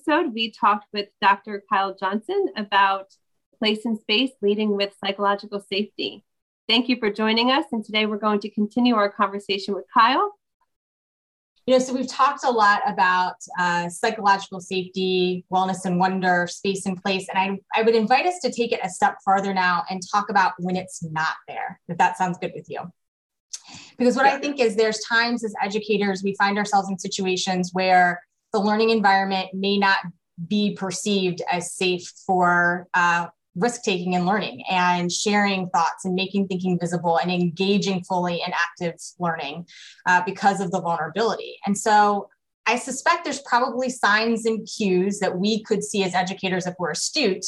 episode, we talked with Dr. Kyle Johnson about place and space leading with psychological safety. Thank you for joining us. And today we're going to continue our conversation with Kyle. You know, so we've talked a lot about uh, psychological safety, wellness and wonder, space and place. And I, I would invite us to take it a step farther now and talk about when it's not there, if that sounds good with you. Because what. I think is there's times as educators, we find ourselves in situations where the learning environment may not be perceived as safe for uh, risk taking and learning and sharing thoughts and making thinking visible and engaging fully in active learning uh, because of the vulnerability. And so I suspect there's probably signs and cues that we could see as educators if we're astute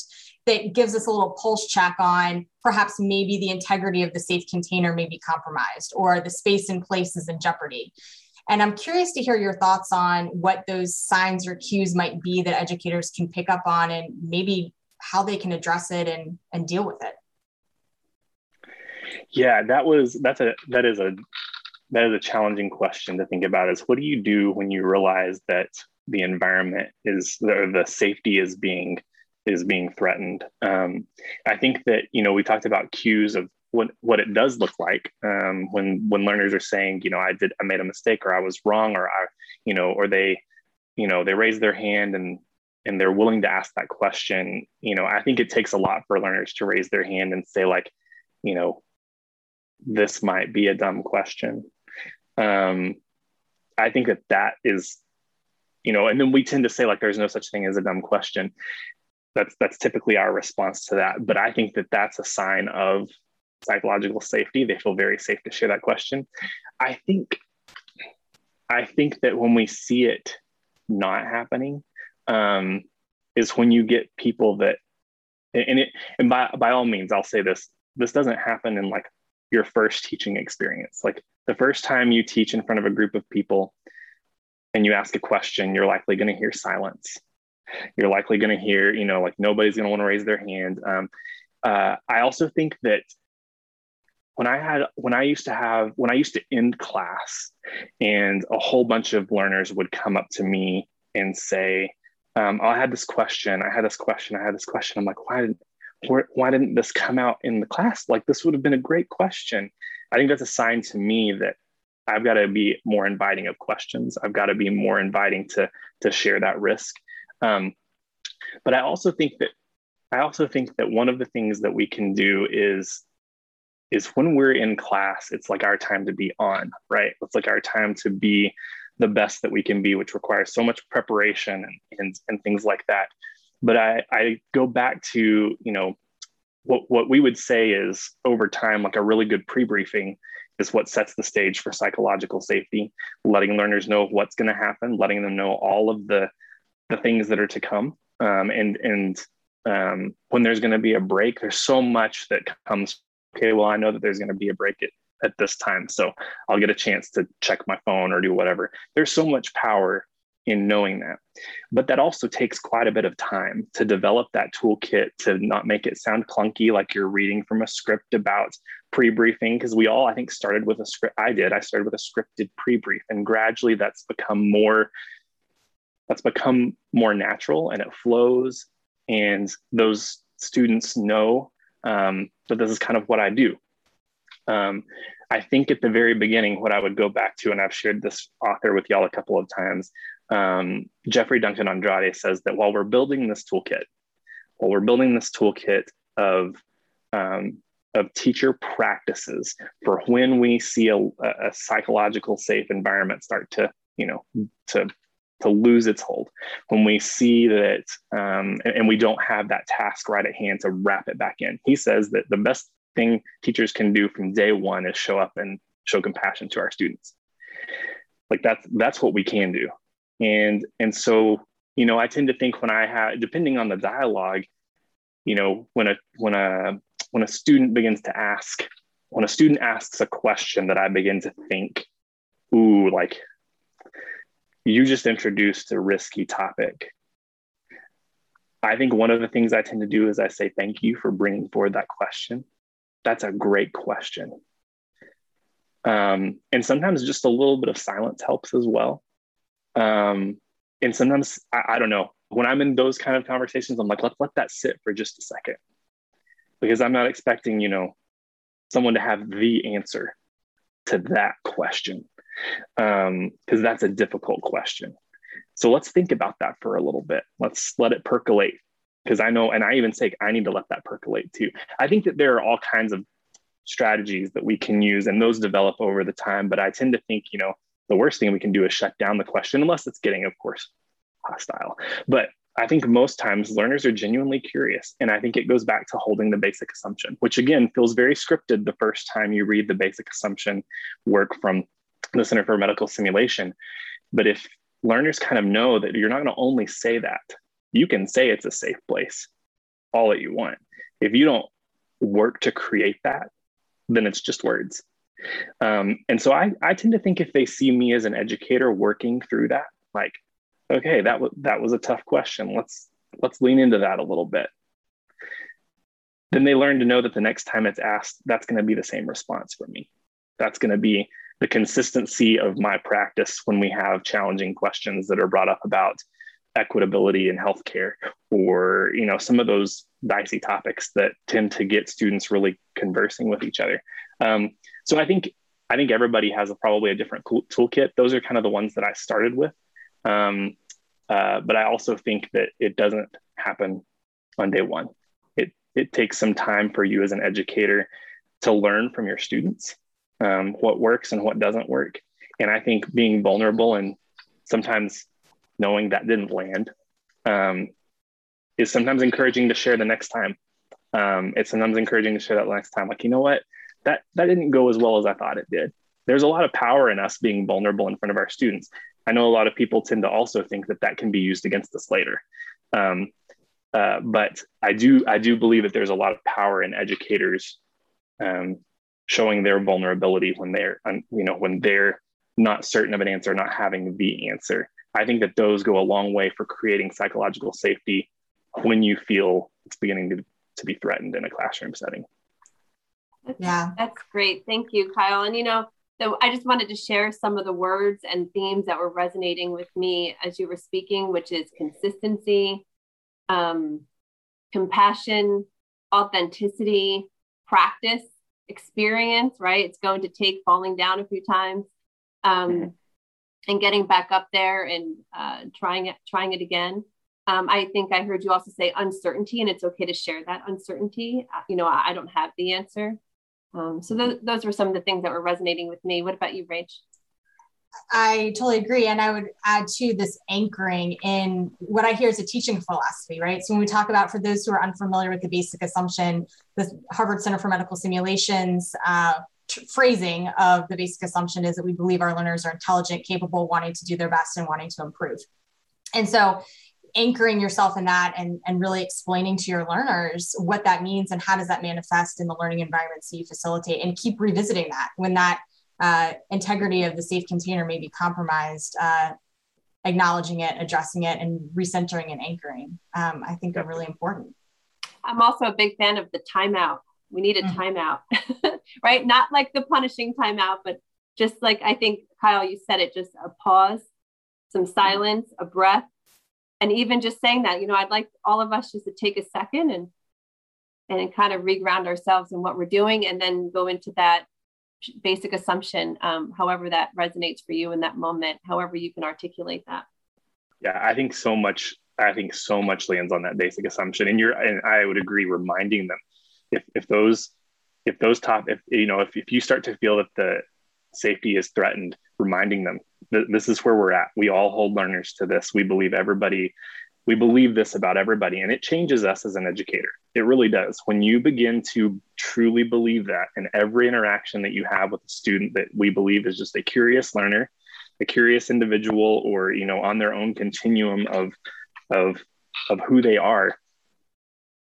that gives us a little pulse check on perhaps maybe the integrity of the safe container may be compromised or the space and place is in jeopardy. And I'm curious to hear your thoughts on what those signs or cues might be that educators can pick up on and maybe how they can address it and, and deal with it. Yeah, that was that's a that is a that is a challenging question to think about is what do you do when you realize that the environment is or the safety is being is being threatened. Um, I think that you know we talked about cues of what what it does look like um, when when learners are saying you know I did I made a mistake or I was wrong or I you know or they you know they raise their hand and and they're willing to ask that question. You know I think it takes a lot for learners to raise their hand and say like you know this might be a dumb question. Um, I think that that is you know and then we tend to say like there's no such thing as a dumb question that's that's typically our response to that but i think that that's a sign of psychological safety they feel very safe to share that question. I think i think that when we see it not happening um, is when you get people that and it and by by all means i'll say this this doesn't happen in like your first teaching experience. Like the first time you teach in front of a group of people and you ask a question you're likely going to hear silence. You're likely going to hear, you know, like nobody's going to want to raise their hand. Um, uh, I also think that when I had, when I used to have, when I used to end class and a whole bunch of learners would come up to me and say, um, oh, I had this question, I had this question, I had this question. I'm like, why didn't, why didn't this come out in the class? Like this would have been a great question. I think that's a sign to me that I've got to be more inviting of questions. I've got to be more inviting to to share that risk. Um, but I also think that I also think that one of the things that we can do is is when we're in class, it's like our time to be on, right? It's like our time to be the best that we can be, which requires so much preparation and, and, and things like that. But I, I go back to, you know, what, what we would say is over time, like a really good pre-briefing is what sets the stage for psychological safety, letting learners know what's going to happen, letting them know all of the the things that are to come. Um, and and um, when there's going to be a break, there's so much that comes. Okay, well, I know that there's going to be a break at, at this time, so I'll get a chance to check my phone or do whatever. There's so much power in knowing that, but that also takes quite a bit of time to develop that toolkit to not make it sound clunky, like you're reading from a script about pre-briefing. Because we all, I think, started with a script. I did. I started with a scripted pre-brief, and gradually that's become more that's become more natural and it flows and those students know um, that this is kind of what i do. Um, i think at the very beginning what i would go back to and i've shared this author with y'all a couple of times um, jeffrey duncan andrade says that while we're building this toolkit while we're building this toolkit of um, of teacher practices for when we see a, a psychological safe environment start to you know to to lose its hold. When we see that um, and, and we don't have that task right at hand to wrap it back in. He says that the best thing teachers can do from day one is show up and show compassion to our students. Like that's that's what we can do. And and so you know i tend to think when i have depending on the dialogue you know when a when a when a student begins to ask when a student asks a question that i begin to think ooh like you just introduced a risky topic. I think one of the things I tend to do is I say, thank you for bringing forward that question. That's a great question. Um, and sometimes just a little bit of silence helps as well. Um, and sometimes I, I don't know when I'm in those kind of conversations, I'm like, let's let that sit for just a second, because I'm not expecting you know someone to have the answer to that question because um, that's a difficult question. So let's think about that for a little bit. Let's let it percolate because I know, and I even say I need to let that percolate too. I think that there are all kinds of strategies that we can use, and those develop over the time. But I tend to think, you know, the worst thing we can do is shut down the question, unless it's getting, of course, hostile. But I think most times learners are genuinely curious. And I think it goes back to holding the basic assumption, which again feels very scripted the first time you read the basic assumption work from the Center for Medical Simulation. But if learners kind of know that you're not going to only say that, you can say it's a safe place all that you want. If you don't work to create that, then it's just words. Um, and so I, I tend to think if they see me as an educator working through that, like, okay, that was that was a tough question. Let's let's lean into that a little bit. Then they learn to know that the next time it's asked, that's going to be the same response for me. That's going to be the consistency of my practice when we have challenging questions that are brought up about equitability in healthcare or you know some of those dicey topics that tend to get students really conversing with each other. Um, so i think i think everybody has a, probably a different toolkit. Those are kind of the ones that i started with. Um, uh, but i also think that it doesn't happen on day one. It it takes some time for you as an educator to learn from your students um, what works and what doesn't work and i think being vulnerable and sometimes knowing that didn't land um, is sometimes encouraging to share the next time. Um, it's sometimes encouraging to share that next time. Like, you know what? That that didn't go as well as I thought it did. There's a lot of power in us being vulnerable in front of our students. I know a lot of people tend to also think that that can be used against us later. Um, uh, but I do I do believe that there's a lot of power in educators um, showing their vulnerability when they're you know when they're not certain of an answer, not having the answer. I think that those go a long way for creating psychological safety when you feel it's beginning to, to be threatened in a classroom setting. That's, yeah, that's great. Thank you, Kyle. And you know, so I just wanted to share some of the words and themes that were resonating with me as you were speaking, which is consistency, um, compassion, authenticity, practice, experience, right? It's going to take falling down a few times. Um, mm-hmm. and getting back up there and uh, trying it trying it again. Um, i think i heard you also say uncertainty and it's okay to share that uncertainty. Uh, you know i, I don't have the answer. Um, so th- those were some of the things that were resonating with me. What about you rach I totally agree. And I would add to this anchoring in what I hear is a teaching philosophy, right? So when we talk about, for those who are unfamiliar with the basic assumption, the Harvard Center for Medical Simulations uh, phrasing of the basic assumption is that we believe our learners are intelligent, capable, wanting to do their best, and wanting to improve. And so, anchoring yourself in that and, and really explaining to your learners what that means and how does that manifest in the learning environments that you facilitate, and keep revisiting that when that uh, integrity of the safe container may be compromised. Uh, acknowledging it, addressing it, and recentering and anchoring, um, I think are really important. I'm also a big fan of the timeout we need a mm-hmm. timeout, right? Not like the punishing timeout, but just like I think Kyle, you said it, just a pause, some mm-hmm. silence, a breath, and even just saying that, you know, I'd like all of us just to take a second and and kind of reground ourselves in what we're doing, and then go into that basic assumption, um, however that resonates for you in that moment, however you can articulate that. Yeah, I think so much. I think so much lands on that basic assumption, and you're, and I would agree, reminding them if if those if those top if you know if, if you start to feel that the safety is threatened reminding them that this is where we're at we all hold learners to this we believe everybody we believe this about everybody and it changes us as an educator it really does when you begin to truly believe that in every interaction that you have with a student that we believe is just a curious learner a curious individual or you know on their own continuum of of of who they are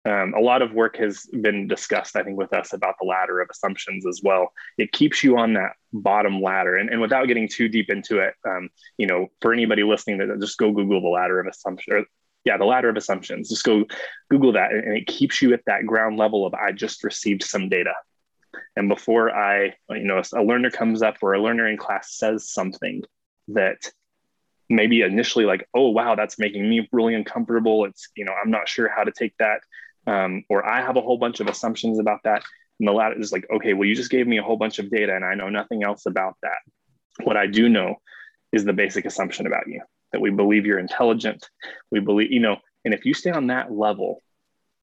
um, a lot of work has been discussed, I think, with us about the ladder of assumptions as well. It keeps you on that bottom ladder. And, and without getting too deep into it, um, you know, for anybody listening, that just go Google the ladder of assumptions. Yeah, the ladder of assumptions. Just go Google that, and it keeps you at that ground level of I just received some data. And before I, you know, a learner comes up or a learner in class says something that maybe initially like, oh wow, that's making me really uncomfortable. It's you know I'm not sure how to take that, um, or I have a whole bunch of assumptions about that. And the ladder is like, okay, well you just gave me a whole bunch of data and I know nothing else about that. What I do know is the basic assumption about you that we believe you're intelligent. We believe you know, and if you stay on that level,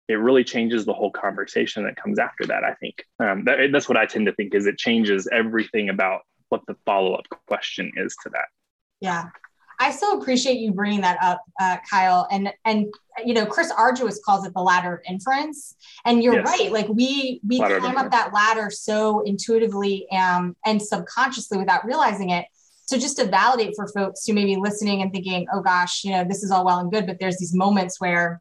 it really changes the whole conversation that comes after that. I think um, that, that's what I tend to think is it changes everything about what the follow up question is to that. Yeah, I so appreciate you bringing that up, uh, Kyle. And and you know, Chris Argyris calls it the ladder of inference. And you're yes. right. Like we we ladder climb up that ladder so intuitively um, and subconsciously without realizing it. So just to validate for folks who may be listening and thinking, oh gosh, you know, this is all well and good, but there's these moments where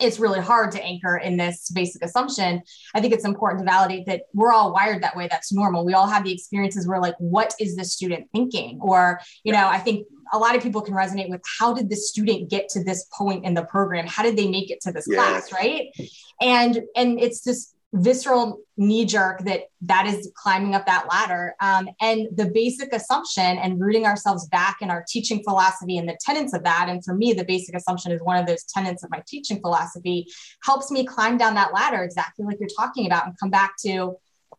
it's really hard to anchor in this basic assumption. I think it's important to validate that we're all wired that way. That's normal. We all have the experiences where, like, what is the student thinking? Or, you know, I think a lot of people can resonate with how did the student get to this point in the program? How did they make it to this class? Right. And and it's this visceral knee jerk that that is climbing up that ladder. Um, and the basic assumption and rooting ourselves back in our teaching philosophy and the tenets of that and for me the basic assumption is one of those tenets of my teaching philosophy helps me climb down that ladder exactly like you're talking about and come back to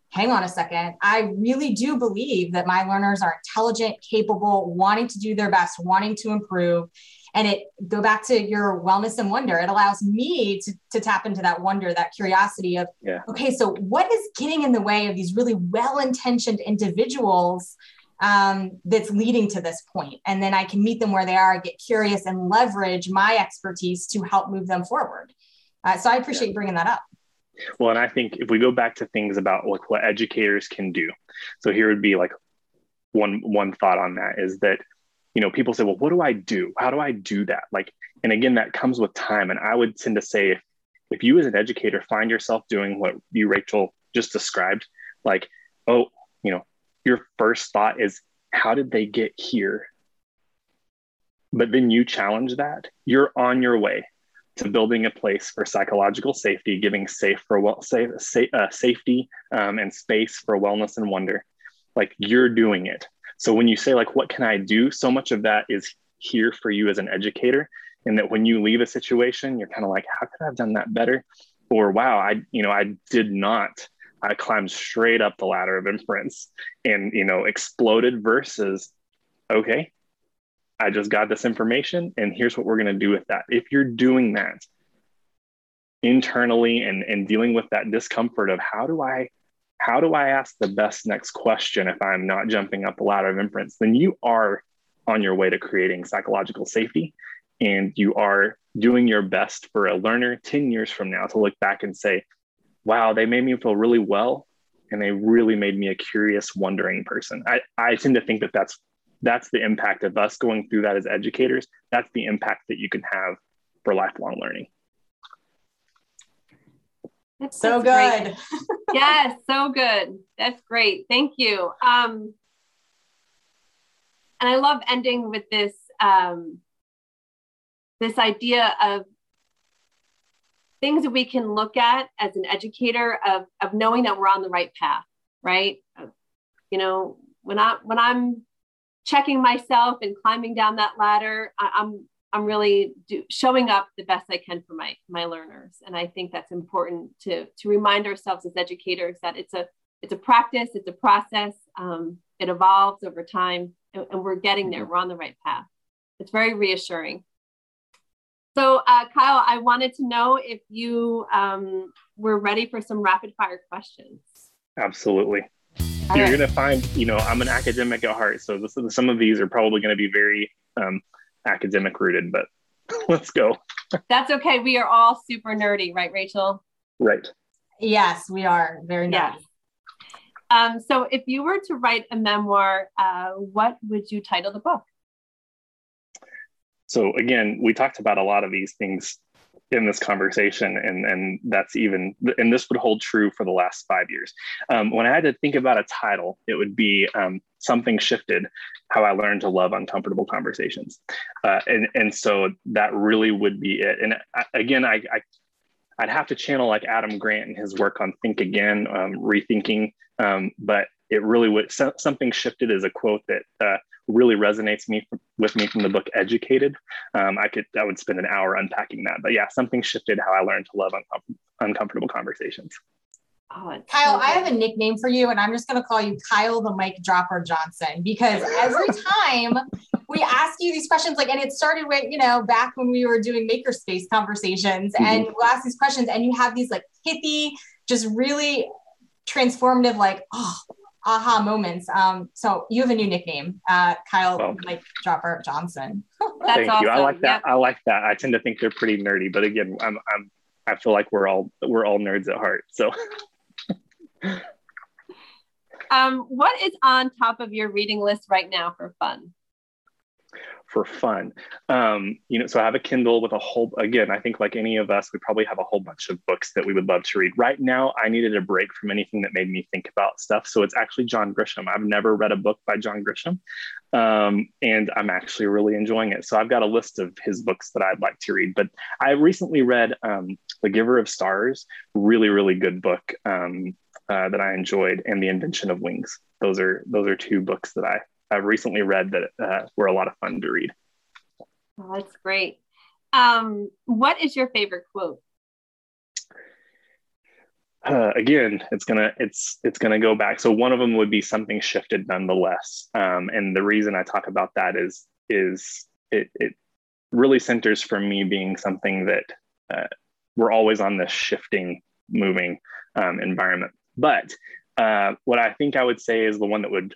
hang on a second i really do believe that my learners are intelligent capable wanting to do their best wanting to improve and it go back to your wellness and wonder it allows me to, to tap into that wonder that curiosity of yeah. okay so what is getting in the way of these really well-intentioned individuals um, that's leading to this point and then i can meet them where they are get curious and leverage my expertise to help move them forward uh, so i appreciate yeah. bringing that up well and i think if we go back to things about like what educators can do so here would be like one one thought on that is that you know people say well what do i do? How do i do that? Like and again that comes with time. And i would tend to say if, if you as an educator find yourself doing what you rachel just described like oh you know your first thought is how did they get here? But then you challenge that. You're on your way to building a place for psychological safety giving safe for well safe, safe uh, safety um, and space for wellness and wonder. Like you're doing it so when you say like, what can I do? So much of that is here for you as an educator. And that when you leave a situation, you're kind of like, how could I have done that better? Or wow, I, you know, I did not. I climbed straight up the ladder of inference and, you know, exploded versus, okay, I just got this information and here's what we're going to do with that. If you're doing that internally and, and dealing with that discomfort of how do I how do I ask the best next question if I'm not jumping up the ladder of inference? Then you are on your way to creating psychological safety and you are doing your best for a learner 10 years from now to look back and say, wow, they made me feel really well and they really made me a curious, wondering person. I, I tend to think that that's that's the impact of us going through that as educators. That's the impact that you can have for lifelong learning. That's so good. yes, so good. That's great. Thank you. Um, and I love ending with this um, this idea of things that we can look at as an educator of of knowing that we're on the right path, right? You know, when I when I'm checking myself and climbing down that ladder, I, I'm I'm really do, showing up the best I can for my my learners, and I think that's important to to remind ourselves as educators that it's a it's a practice, it's a process, um, it evolves over time, and, and, we're getting there. We're on the right path. It's very reassuring. So, uh, Kyle, I wanted to know if you um, were ready for some rapid fire questions. Absolutely. All You're right. going to find, you know, I'm an academic at heart, so this, some of these are probably going to be very um, academic rooted, but let's go. That's okay. We are all super nerdy, right, Rachel? Right. Yes, we are very nerdy. Yes. Um, so, if you were to write a memoir, uh, what would you title the book? So, again, we talked about a lot of these things in this conversation, and and that's even and this would hold true for the last five years. Um, when I had to think about a title, it would be um, something shifted how I learned to love uncomfortable conversations. Uh, and, and so that really would be it. And I, again, I, I, would have to channel like Adam Grant and his work on Think Again, um, rethinking. Um, but it really would, so, something shifted is a quote that uh, really resonates me with me from the book Educated. Um, I could I would spend an hour unpacking that. But yeah, something shifted how I learned to love uncom- uncomfortable conversations. Oh, Kyle, so I have a nickname for you, and I'm just going to call you Kyle the Mic Dropper Johnson because every time we ask you these questions, like, and it started with, you know, back when we were doing makerspace conversations, mm-hmm. and we'll ask these questions, and you have these like pithy, just really transformative, like, oh, aha moments. Um, so you have a new nickname, uh, Kyle well, Mic Dropper Johnson. That's thank awesome. you. I like that. Yep. I like that. I tend to think they're pretty nerdy, but again, I'm, I'm, I feel like we're all, we're all nerds at heart. So. um, what is on top of your reading list right now for fun? For fun, um, you know, so I have a Kindle with a whole. Again, I think like any of us, we probably have a whole bunch of books that we would love to read. Right now, I needed a break from anything that made me think about stuff. So it's actually John Grisham. I've never read a book by John Grisham, um, and I'm actually really enjoying it. So I've got a list of his books that I'd like to read. But I recently read um, The Giver of Stars. Really, really good book. Um, uh, that I enjoyed, and The Invention of Wings. Those are those are two books that I I've recently read that uh, were a lot of fun to read. Oh, that's great. Um, what is your favorite quote? Uh, again, it's gonna it's it's gonna go back. So one of them would be something shifted nonetheless, um, and the reason I talk about that is is it it really centers for me being something that uh, we're always on this shifting, moving um, environment. But uh, what I think I would say is the one that would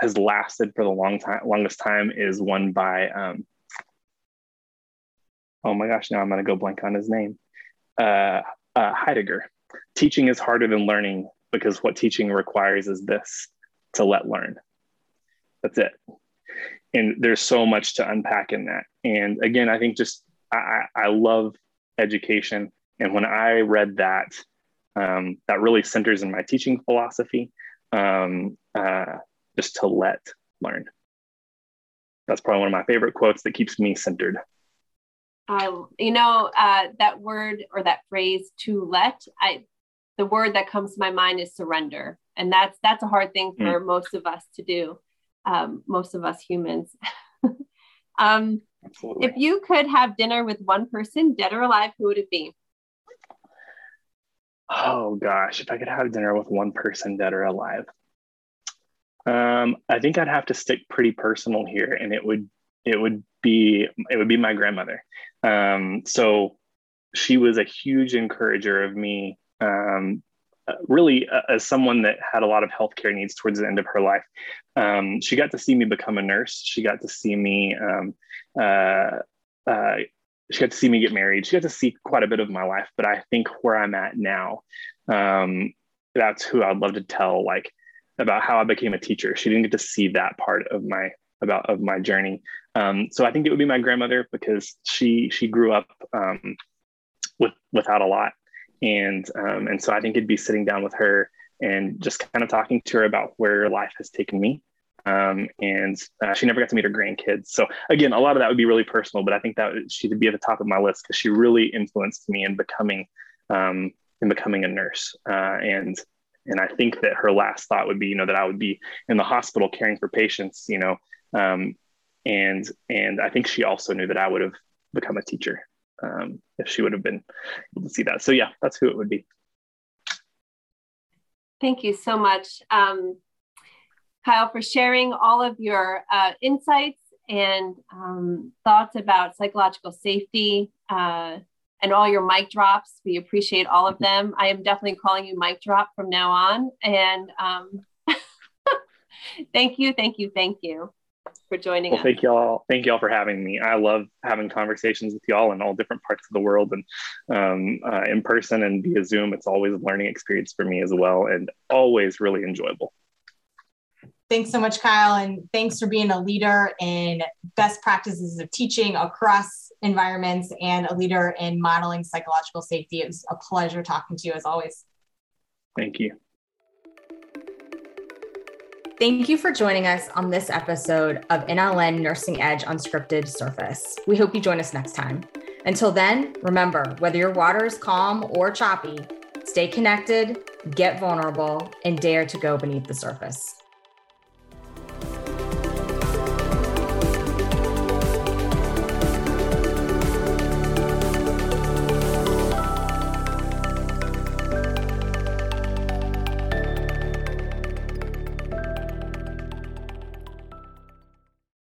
has lasted for the long time, longest time is one by. Um, oh my gosh! Now I'm going to go blank on his name. Uh, uh, Heidegger. Teaching is harder than learning because what teaching requires is this: to let learn. That's it. And there's so much to unpack in that. And again, I think just I, I love education. And when I read that, um, that really centers in my teaching philosophy um, uh, just to let learn. That's probably one of my favorite quotes that keeps me centered. I, you know uh, that word or that phrase to let i the word that comes to my mind is surrender. And that's that's a hard thing for mm. most of us to do um, most of us humans. Um, if you could have dinner with one person dead or alive who would it be? Oh gosh, if I could have dinner with one person dead or alive, um, I think I'd have to stick pretty personal here, and it would it would be it would be my grandmother. Um, so she was a huge encourager of me. Um, uh, really, uh, as someone that had a lot of healthcare needs towards the end of her life, um, she got to see me become a nurse. She got to see me um, uh, uh, she got to see me get married. She got to see quite a bit of my life, but I think where I'm at now, um, that's who I'd love to tell like about how I became a teacher. She didn't get to see that part of my about of my journey. Um, so I think it would be my grandmother because she she grew up um, with without a lot, and um, and so I think it'd be sitting down with her and just kind of talking to her about where life has taken me um, and uh, she never got to meet her grandkids. So again, a lot of that would be really personal, but I think that she'd be at the top of my list because she really influenced me in becoming um, in becoming a nurse. Uh, and and I think that her last thought would be, you know, that I would be in the hospital caring for patients, you know, um, and and I think she also knew that I would have become a teacher um, if she would have been able to see that. So yeah, that's who it would be. Thank you so much. Um, Kyle, for sharing all of your uh, insights and um, thoughs about psychological safety uh, and all your mic drops. We appreciate all of them. I am definitely calling you mic drop from now on. And um, thank you, thank you, thank you for joining well, us. Thank you all. Thank you all for having me. I love having conversations with y'all in all different parts of the world and um, uh, in person and via Zoom. It's always a learning experience for me as well and always really enjoyable. Thanks so much, Kyle. And thanks for being a leader in best practices of teaching across environments and a leader in modeling psychological safety. It was a pleasure talking to you as always. Thank you. Thank you for joining us on this episode of NLN Nursing Edge Unscripted Surface. We hope you join us next time. Until then, remember whether your water is calm or choppy, stay connected, get vulnerable, and dare to go beneath the surface.